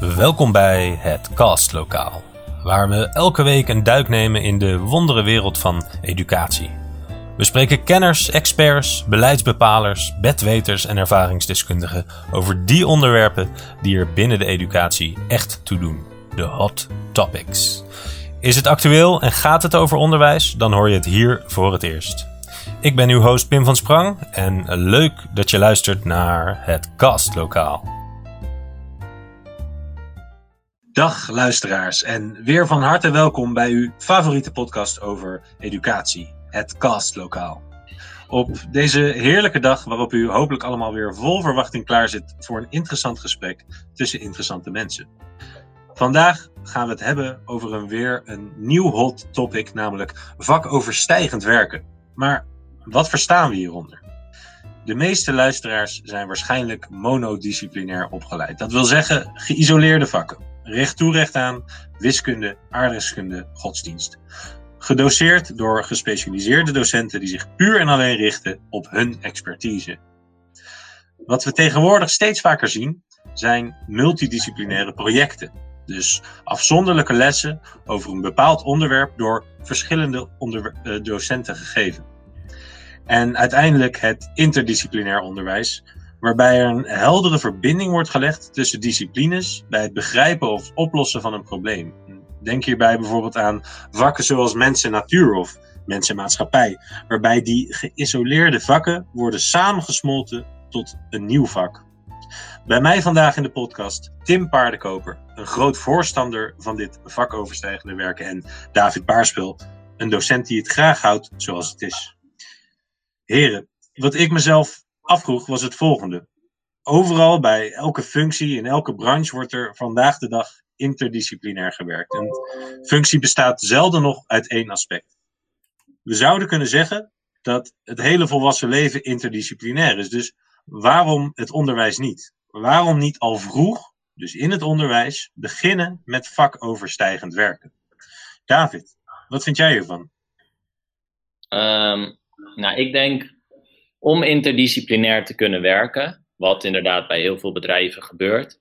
Welkom bij het Castlokaal, waar we elke week een duik nemen in de wondere wereld van educatie. We spreken kenners, experts, beleidsbepalers, bedweters en ervaringsdeskundigen over die onderwerpen die er binnen de educatie echt toe doen. De hot topics. Is het actueel en gaat het over onderwijs? Dan hoor je het hier voor het eerst. Ik ben uw host Pim van Sprang en leuk dat je luistert naar het Castlokaal. Dag luisteraars en weer van harte welkom bij uw favoriete podcast over educatie, het Castlokaal. Op deze heerlijke dag waarop u hopelijk allemaal weer vol verwachting klaar zit voor een interessant gesprek tussen interessante mensen. Vandaag gaan we het hebben over een weer een nieuw hot topic, namelijk vakoverstijgend werken. Maar wat verstaan we hieronder? De meeste luisteraars zijn waarschijnlijk monodisciplinair opgeleid. Dat wil zeggen geïsoleerde vakken recht toe recht aan, wiskunde, aardrijkskunde, godsdienst. Gedoseerd door gespecialiseerde docenten die zich puur en alleen richten op hun expertise. Wat we tegenwoordig steeds vaker zien, zijn multidisciplinaire projecten. Dus afzonderlijke lessen over een bepaald onderwerp door verschillende eh, docenten gegeven. En uiteindelijk het interdisciplinair onderwijs, waarbij er een heldere verbinding wordt gelegd tussen disciplines bij het begrijpen of oplossen van een probleem. Denk hierbij bijvoorbeeld aan vakken zoals mensen natuur of mensen maatschappij, waarbij die geïsoleerde vakken worden samengesmolten tot een nieuw vak. Bij mij vandaag in de podcast Tim Paardenkoper, een groot voorstander van dit vakoverstijgende werken, en David Baarspel, een docent die het graag houdt zoals het is. Heren, wat ik mezelf afvroeg was het volgende. Overal bij elke functie in elke branche wordt er vandaag de dag interdisciplinair gewerkt. Een functie bestaat zelden nog uit één aspect. We zouden kunnen zeggen dat het hele volwassen leven interdisciplinair is. Dus waarom het onderwijs niet? Waarom niet al vroeg, dus in het onderwijs, beginnen met vakoverstijgend werken? David, wat vind jij hiervan? Um, nou, ik denk om interdisciplinair te kunnen werken, wat inderdaad bij heel veel bedrijven gebeurt,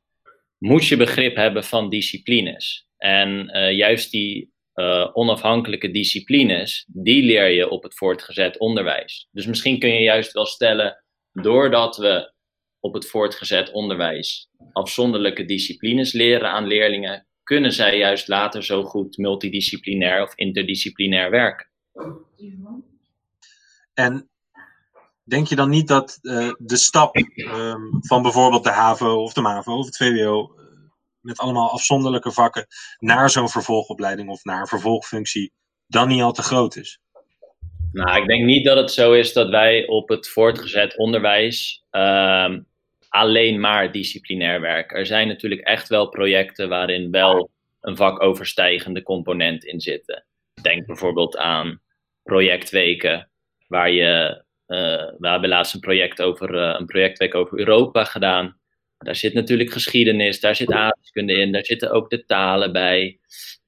moet je begrip hebben van disciplines. En uh, juist die uh, onafhankelijke disciplines, die leer je op het voortgezet onderwijs. Dus misschien kun je juist wel stellen, doordat we op het voortgezet onderwijs afzonderlijke disciplines leren aan leerlingen, kunnen zij juist later zo goed multidisciplinair of interdisciplinair werken. En denk je dan niet dat uh, de stap um, van bijvoorbeeld de HAVO of de MAVO of het VWO, uh, met allemaal afzonderlijke vakken, naar zo'n vervolgopleiding of naar een vervolgfunctie, dan niet al te groot is? Nou, ik denk niet dat het zo is dat wij op het voortgezet onderwijs uh, alleen maar disciplinair werken. Er zijn natuurlijk echt wel projecten waarin wel een vakoverstijgende component in zit. Denk bijvoorbeeld aan projectweken, waar je we hebben laatst een, project over, uh, een projectweek over Europa gedaan. Daar zit natuurlijk geschiedenis, daar zit aardrijkskunde in, daar zitten ook de talen bij.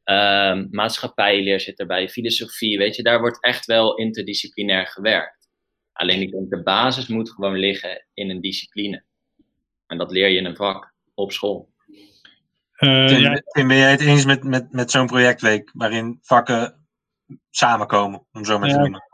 Uh, maatschappijleer zit erbij, filosofie, weet je, daar wordt echt wel interdisciplinair gewerkt. Alleen ik denk, de basis moet gewoon liggen in een discipline. En dat leer je in een vak op school. Uh, Tim, ja. Tim, ben jij het eens met, met, met zo'n projectweek waarin vakken samenkomen, om zo maar te noemen?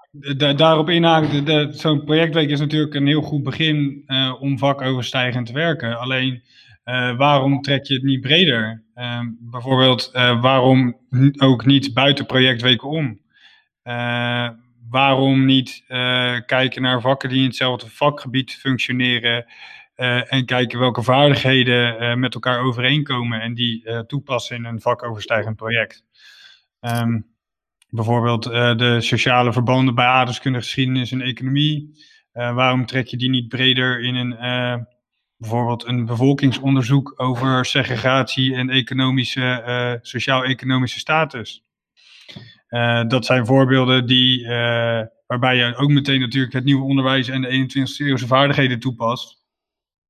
Daarop inhaken, zo'n projectweek is natuurlijk een heel goed begin uh, om vakoverstijgend te werken. Alleen, uh, waarom trek je het niet breder? Uh, bijvoorbeeld, waarom ook niet buiten projectweken om? waarom niet kijken naar vakken die in hetzelfde vakgebied functioneren en kijken welke vaardigheden met elkaar overeenkomen en die toepassen in een vakoverstijgend project? Um, Bijvoorbeeld uh, de sociale verbanden bij aardrijkskunde, geschiedenis en economie. Uh, waarom trek je die niet breder in een, uh, bijvoorbeeld een bevolkingsonderzoek over segregatie en economische, sociaal-economische status? dat zijn voorbeelden die, waarbij je ook meteen natuurlijk het nieuwe onderwijs en de 21 e eeuwse vaardigheden toepast.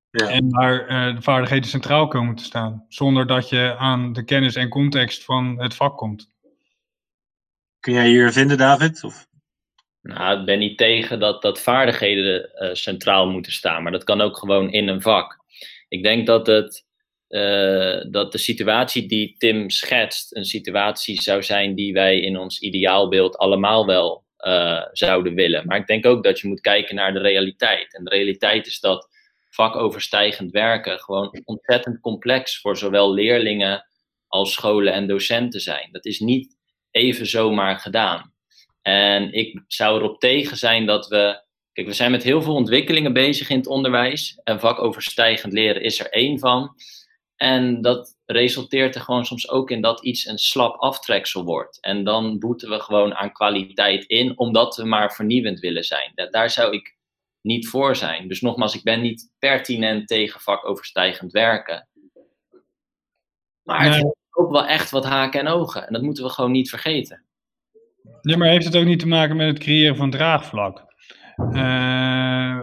Ja. En waar de vaardigheden centraal komen te staan, zonder dat je aan de kennis en context van het vak komt. Kun jij hier vinden, David? Of? Nou, ik ben niet tegen dat, dat vaardigheden uh, centraal moeten staan, maar dat kan ook gewoon in een vak. Ik denk dat het dat de situatie die Tim schetst een situatie zou zijn die wij in ons ideaalbeeld allemaal wel zouden willen. Maar ik denk ook dat je moet kijken naar de realiteit. En de realiteit is dat vakoverstijgend werken gewoon ontzettend complex voor zowel leerlingen als scholen en docenten zijn. Dat is niet even zomaar gedaan. En ik zou erop tegen zijn dat we. Kijk, we zijn met heel veel ontwikkelingen bezig in het onderwijs. En vakoverstijgend leren is er één van. En dat resulteert er gewoon soms ook in dat iets een slap aftreksel wordt. En dan boeten we gewoon aan kwaliteit in, omdat we maar vernieuwend willen zijn. Daar zou ik niet voor zijn. Dus nogmaals, ik ben niet pertinent tegen vakoverstijgend werken. Maar ook wel echt wat haken en ogen. En dat moeten we gewoon niet vergeten. Ja, maar heeft het ook niet te maken met het creëren van draagvlak? Uh,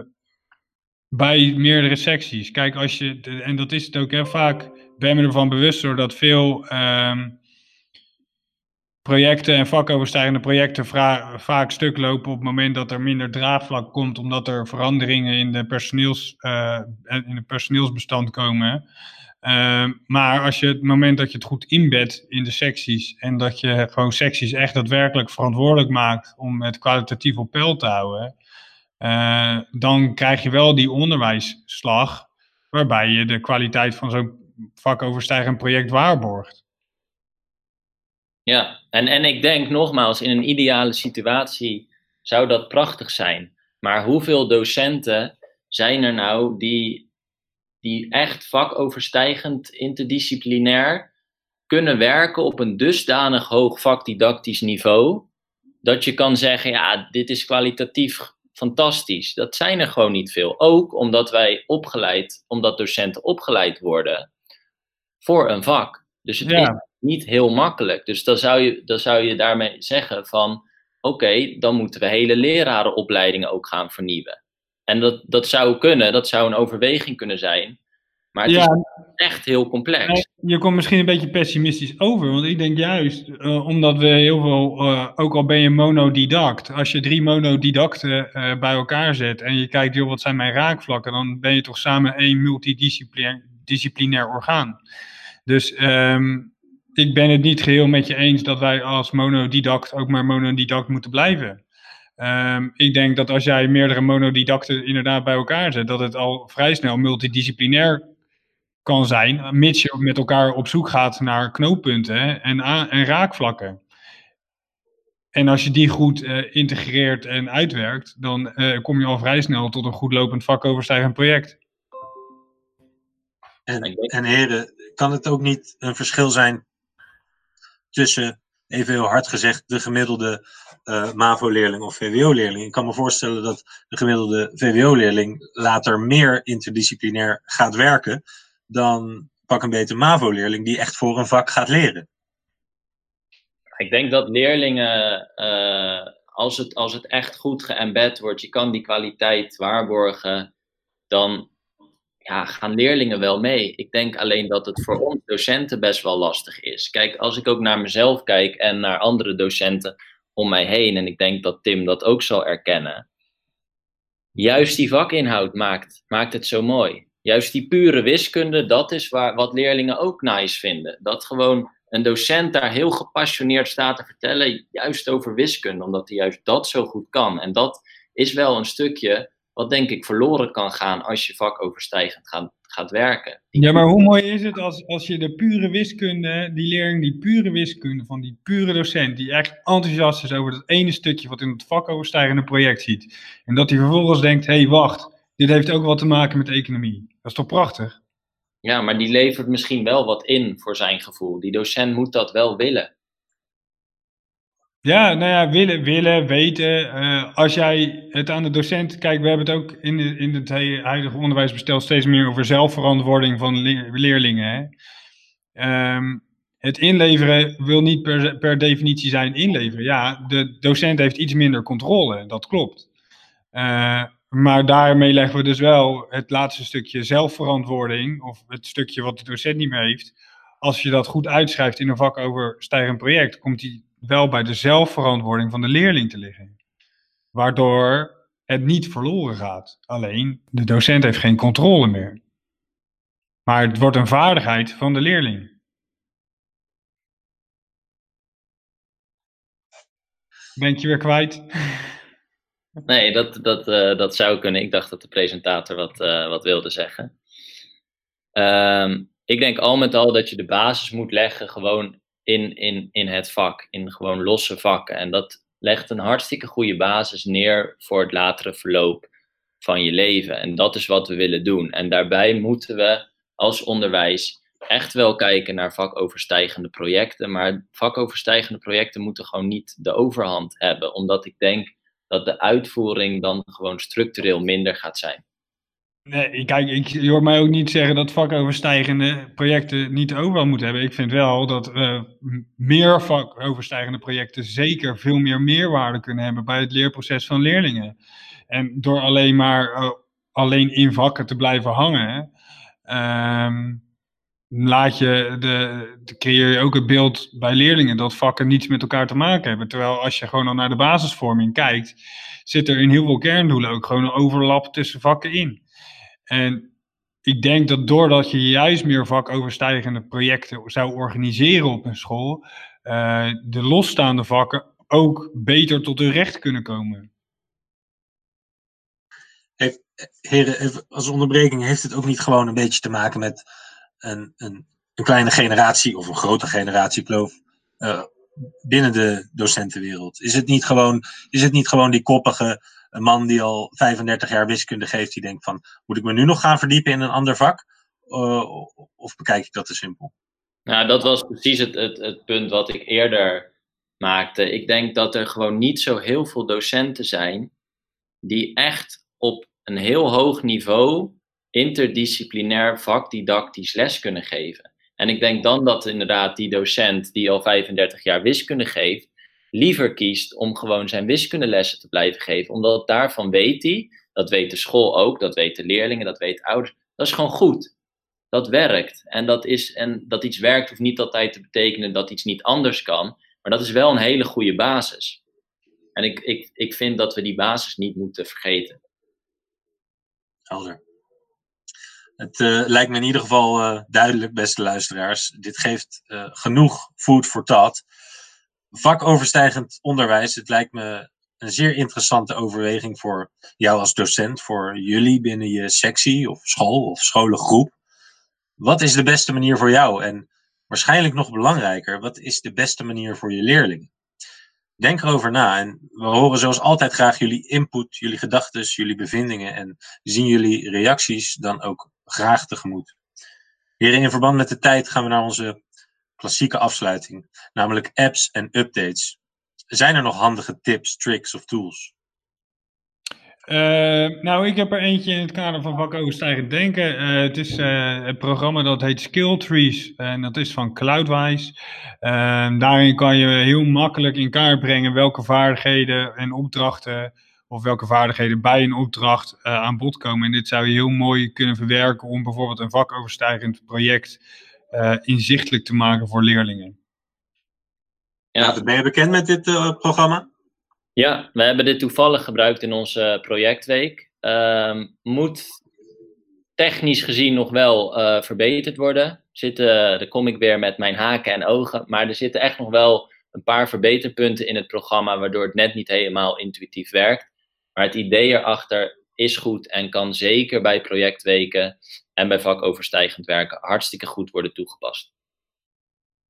bij meerdere secties. Kijk, als je, en dat is het ook, hè, vaak ben me ervan bewust doordat veel uh, projecten en vakoverstijgende projecten vaak stuk lopen op het moment dat er minder draagvlak komt, omdat er veranderingen in, de personeels, uh, in het personeelsbestand komen. Uh, maar als je het moment dat je het goed inbedt in de secties en dat je gewoon secties echt daadwerkelijk verantwoordelijk maakt om het kwalitatief op peil te houden, uh, dan krijg je wel die onderwijsslag waarbij je de kwaliteit van zo'n vakoverstijgend project waarborgt. Ja, en, en ik denk nogmaals, in een ideale situatie zou dat prachtig zijn. Maar hoeveel docenten zijn er nou die, die echt vakoverstijgend interdisciplinair kunnen werken op een dusdanig hoog vakdidactisch niveau, dat je kan zeggen, ja, dit is kwalitatief fantastisch. Dat zijn er gewoon niet veel. Ook omdat wij opgeleid, omdat docenten opgeleid worden voor een vak. Dus het is niet heel makkelijk. Dus dan zou je, dan zou je daarmee zeggen van oké, dan moeten we hele lerarenopleidingen ook gaan vernieuwen. En dat, dat zou kunnen, dat zou een overweging kunnen zijn. Maar het ja, is echt heel complex. Je komt misschien een beetje pessimistisch over. Want ik denk juist, uh, omdat we heel veel, uh, ook al ben je monodidact, als je drie monodidacten uh, bij elkaar zet en je kijkt, joh, wat zijn mijn raakvlakken, dan ben je toch samen één multidisciplinair orgaan. Dus um, ik ben het niet geheel met je eens dat wij als monodidact ook maar monodidact moeten blijven. Um, ik denk dat als jij meerdere monodidacten inderdaad bij elkaar zet, dat het al vrij snel multidisciplinair kan zijn, mits je met elkaar op zoek gaat naar knooppunten en, en raakvlakken. En als je die goed uh, integreert en uitwerkt, dan uh, kom je al vrij snel tot een goed lopend vakoverstijgend project. En, en heren, kan het ook niet een verschil zijn tussen, even heel hard gezegd, de gemiddelde uh, MAVO-leerling of VWO-leerling. Ik kan me voorstellen dat de gemiddelde VWO-leerling later meer interdisciplinair gaat werken dan pak een beter MAVO-leerling die echt voor een vak gaat leren. Ik denk dat leerlingen, uh, als, het, als het echt goed geëmbed wordt, je kan die kwaliteit waarborgen, dan ja, gaan leerlingen wel mee. Ik denk alleen dat het voor ons docenten best wel lastig is. Kijk, als ik ook naar mezelf kijk en naar andere docenten om mij heen, en ik denk dat Tim dat ook zal erkennen. Juist die vakinhoud maakt, maakt het zo mooi. Juist die pure wiskunde, dat is waar, wat leerlingen ook nice vinden. Dat gewoon een docent daar heel gepassioneerd staat te vertellen, juist over wiskunde, omdat hij juist dat zo goed kan. En dat is wel een stukje wat denk ik verloren kan gaan als je vakoverstijgend gaat, gaat werken. Ja, maar hoe mooi is het als, als je de pure wiskunde, die leerling, die pure wiskunde van die pure docent, die echt enthousiast is over dat ene stukje wat in het vakoverstijgende project ziet. En dat hij vervolgens denkt, hé hey, wacht, dit heeft ook wat te maken met economie. Dat is toch prachtig? Ja, maar die levert misschien wel wat in voor zijn gevoel. Die docent moet dat wel willen. Ja, nou ja, willen, willen weten. Uh, als jij het aan de docent. Kijk, we hebben het ook in, de, in het huidige onderwijsbestel steeds meer over zelfverantwoording van leerlingen. Hè? Um, het inleveren wil niet per, per definitie zijn inleveren. Ja, de docent heeft iets minder controle, dat klopt. Uh, maar daarmee leggen we dus wel het laatste stukje zelfverantwoording, of het stukje wat de docent niet meer heeft. Als je dat goed uitschrijft in een vakoverstijgend project, komt die wel bij de zelfverantwoording van de leerling te liggen. Waardoor het niet verloren gaat. Alleen de docent heeft geen controle meer. Maar het wordt een vaardigheid van de leerling. Ben je weer kwijt? Nee, dat, dat, uh, dat zou kunnen. Ik dacht dat de presentator wat, uh, wat wilde zeggen. Um, ik denk al met al dat je de basis moet leggen gewoon in, in, in het vak, in gewoon losse vakken. En dat legt een hartstikke goede basis neer voor het latere verloop van je leven. En dat is wat we willen doen. En daarbij moeten we als onderwijs echt wel kijken naar vakoverstijgende projecten. Maar vakoverstijgende projecten moeten gewoon niet de overhand hebben, omdat ik denk dat de uitvoering dan gewoon structureel minder gaat zijn. Nee, kijk, ik, je hoort mij ook niet zeggen dat vakoverstijgende projecten niet overal moeten hebben. Ik vind wel dat meer vakoverstijgende projecten zeker veel meer meerwaarde kunnen hebben bij het leerproces van leerlingen. En door alleen maar uh, alleen in vakken te blijven hangen, uh, laat je de, creëer je ook het beeld bij leerlingen dat vakken niets met elkaar te maken hebben. Terwijl als je gewoon al naar de basisvorming kijkt, zit er in heel veel kerndoelen ook gewoon een overlap tussen vakken in. En ik denk dat doordat je juist meer vakoverstijgende projecten zou organiseren op een school, uh, de losstaande vakken ook beter tot hun recht kunnen komen. Heeft, heren, als onderbreking heeft het ook niet gewoon een beetje te maken met een, een, een kleine generatie of een grote generatie kloof uh, binnen de docentenwereld? Is het niet gewoon, is het niet gewoon die koppige man die al 35 jaar wiskunde geeft, die denkt van, moet ik me nu nog gaan verdiepen in een ander vak? Uh, of bekijk ik dat te simpel? Nou, dat was precies het, het, het punt wat ik eerder maakte. Ik denk dat er gewoon niet zo heel veel docenten zijn die echt op een heel hoog niveau interdisciplinair vakdidactisch les kunnen geven. En ik denk dan dat inderdaad die docent die al 35 jaar wiskunde geeft, liever kiest om gewoon zijn wiskundelessen te blijven geven. Omdat daarvan weet hij, dat weet de school ook, dat weten leerlingen, dat weten ouders, dat is gewoon goed. Dat werkt. En dat, is, en dat iets werkt hoeft niet altijd te betekenen dat iets niet anders kan. Maar dat is wel een hele goede basis. En ik, ik, ik vind dat we die basis niet moeten vergeten. Helder. Het uh, lijkt me in ieder geval uh, duidelijk, beste luisteraars. Dit geeft uh, genoeg food for thought. Vakoverstijgend onderwijs, het lijkt me een zeer interessante overweging voor jou als docent, voor jullie binnen je sectie of school of scholengroep. Wat is de beste manier voor jou? En waarschijnlijk nog belangrijker, wat is de beste manier voor je leerling? Denk erover na en we horen zoals altijd graag jullie input, jullie gedachten, jullie bevindingen en zien jullie reacties dan ook graag tegemoet. Heren, in verband met de tijd gaan we naar onze klassieke afsluiting, namelijk apps en updates. Zijn er nog handige tips, tricks of tools? Uh, nou, ik heb er eentje in het kader van vakoverstijgend denken. Uh, het is uh, het programma dat heet Skill Trees en dat is van Cloudwise. Daarin kan je heel makkelijk in kaart brengen welke vaardigheden en opdrachten of welke vaardigheden bij een opdracht aan bod komen. En dit zou je heel mooi kunnen verwerken om bijvoorbeeld een vakoverstijgend project inzichtelijk te maken voor leerlingen. Ja. Ben je bekend met dit programma? Ja, we hebben dit toevallig gebruikt in onze projectweek. Uh, moet technisch gezien nog wel uh, verbeterd worden. Zitten, daar kom ik weer met mijn haken en ogen. Maar er zitten echt nog wel een paar verbeterpunten in het programma, waardoor het net niet helemaal intuïtief werkt. Maar het idee erachter is goed en kan zeker bij projectweken en bij vakoverstijgend werken hartstikke goed worden toegepast.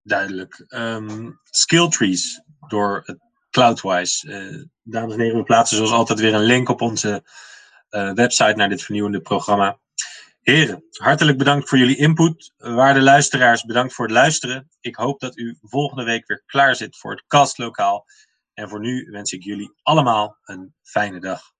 Duidelijk. Um, skill trees, door Cloudwise. Uh, dames en heren, we plaatsen zoals altijd weer een link op onze uh, website naar dit vernieuwende programma. Heren, hartelijk bedankt voor jullie input. Waarde luisteraars, bedankt voor het luisteren. Ik hoop dat u volgende week weer klaar zit voor het kastlokaal. En voor nu wens ik jullie allemaal een fijne dag.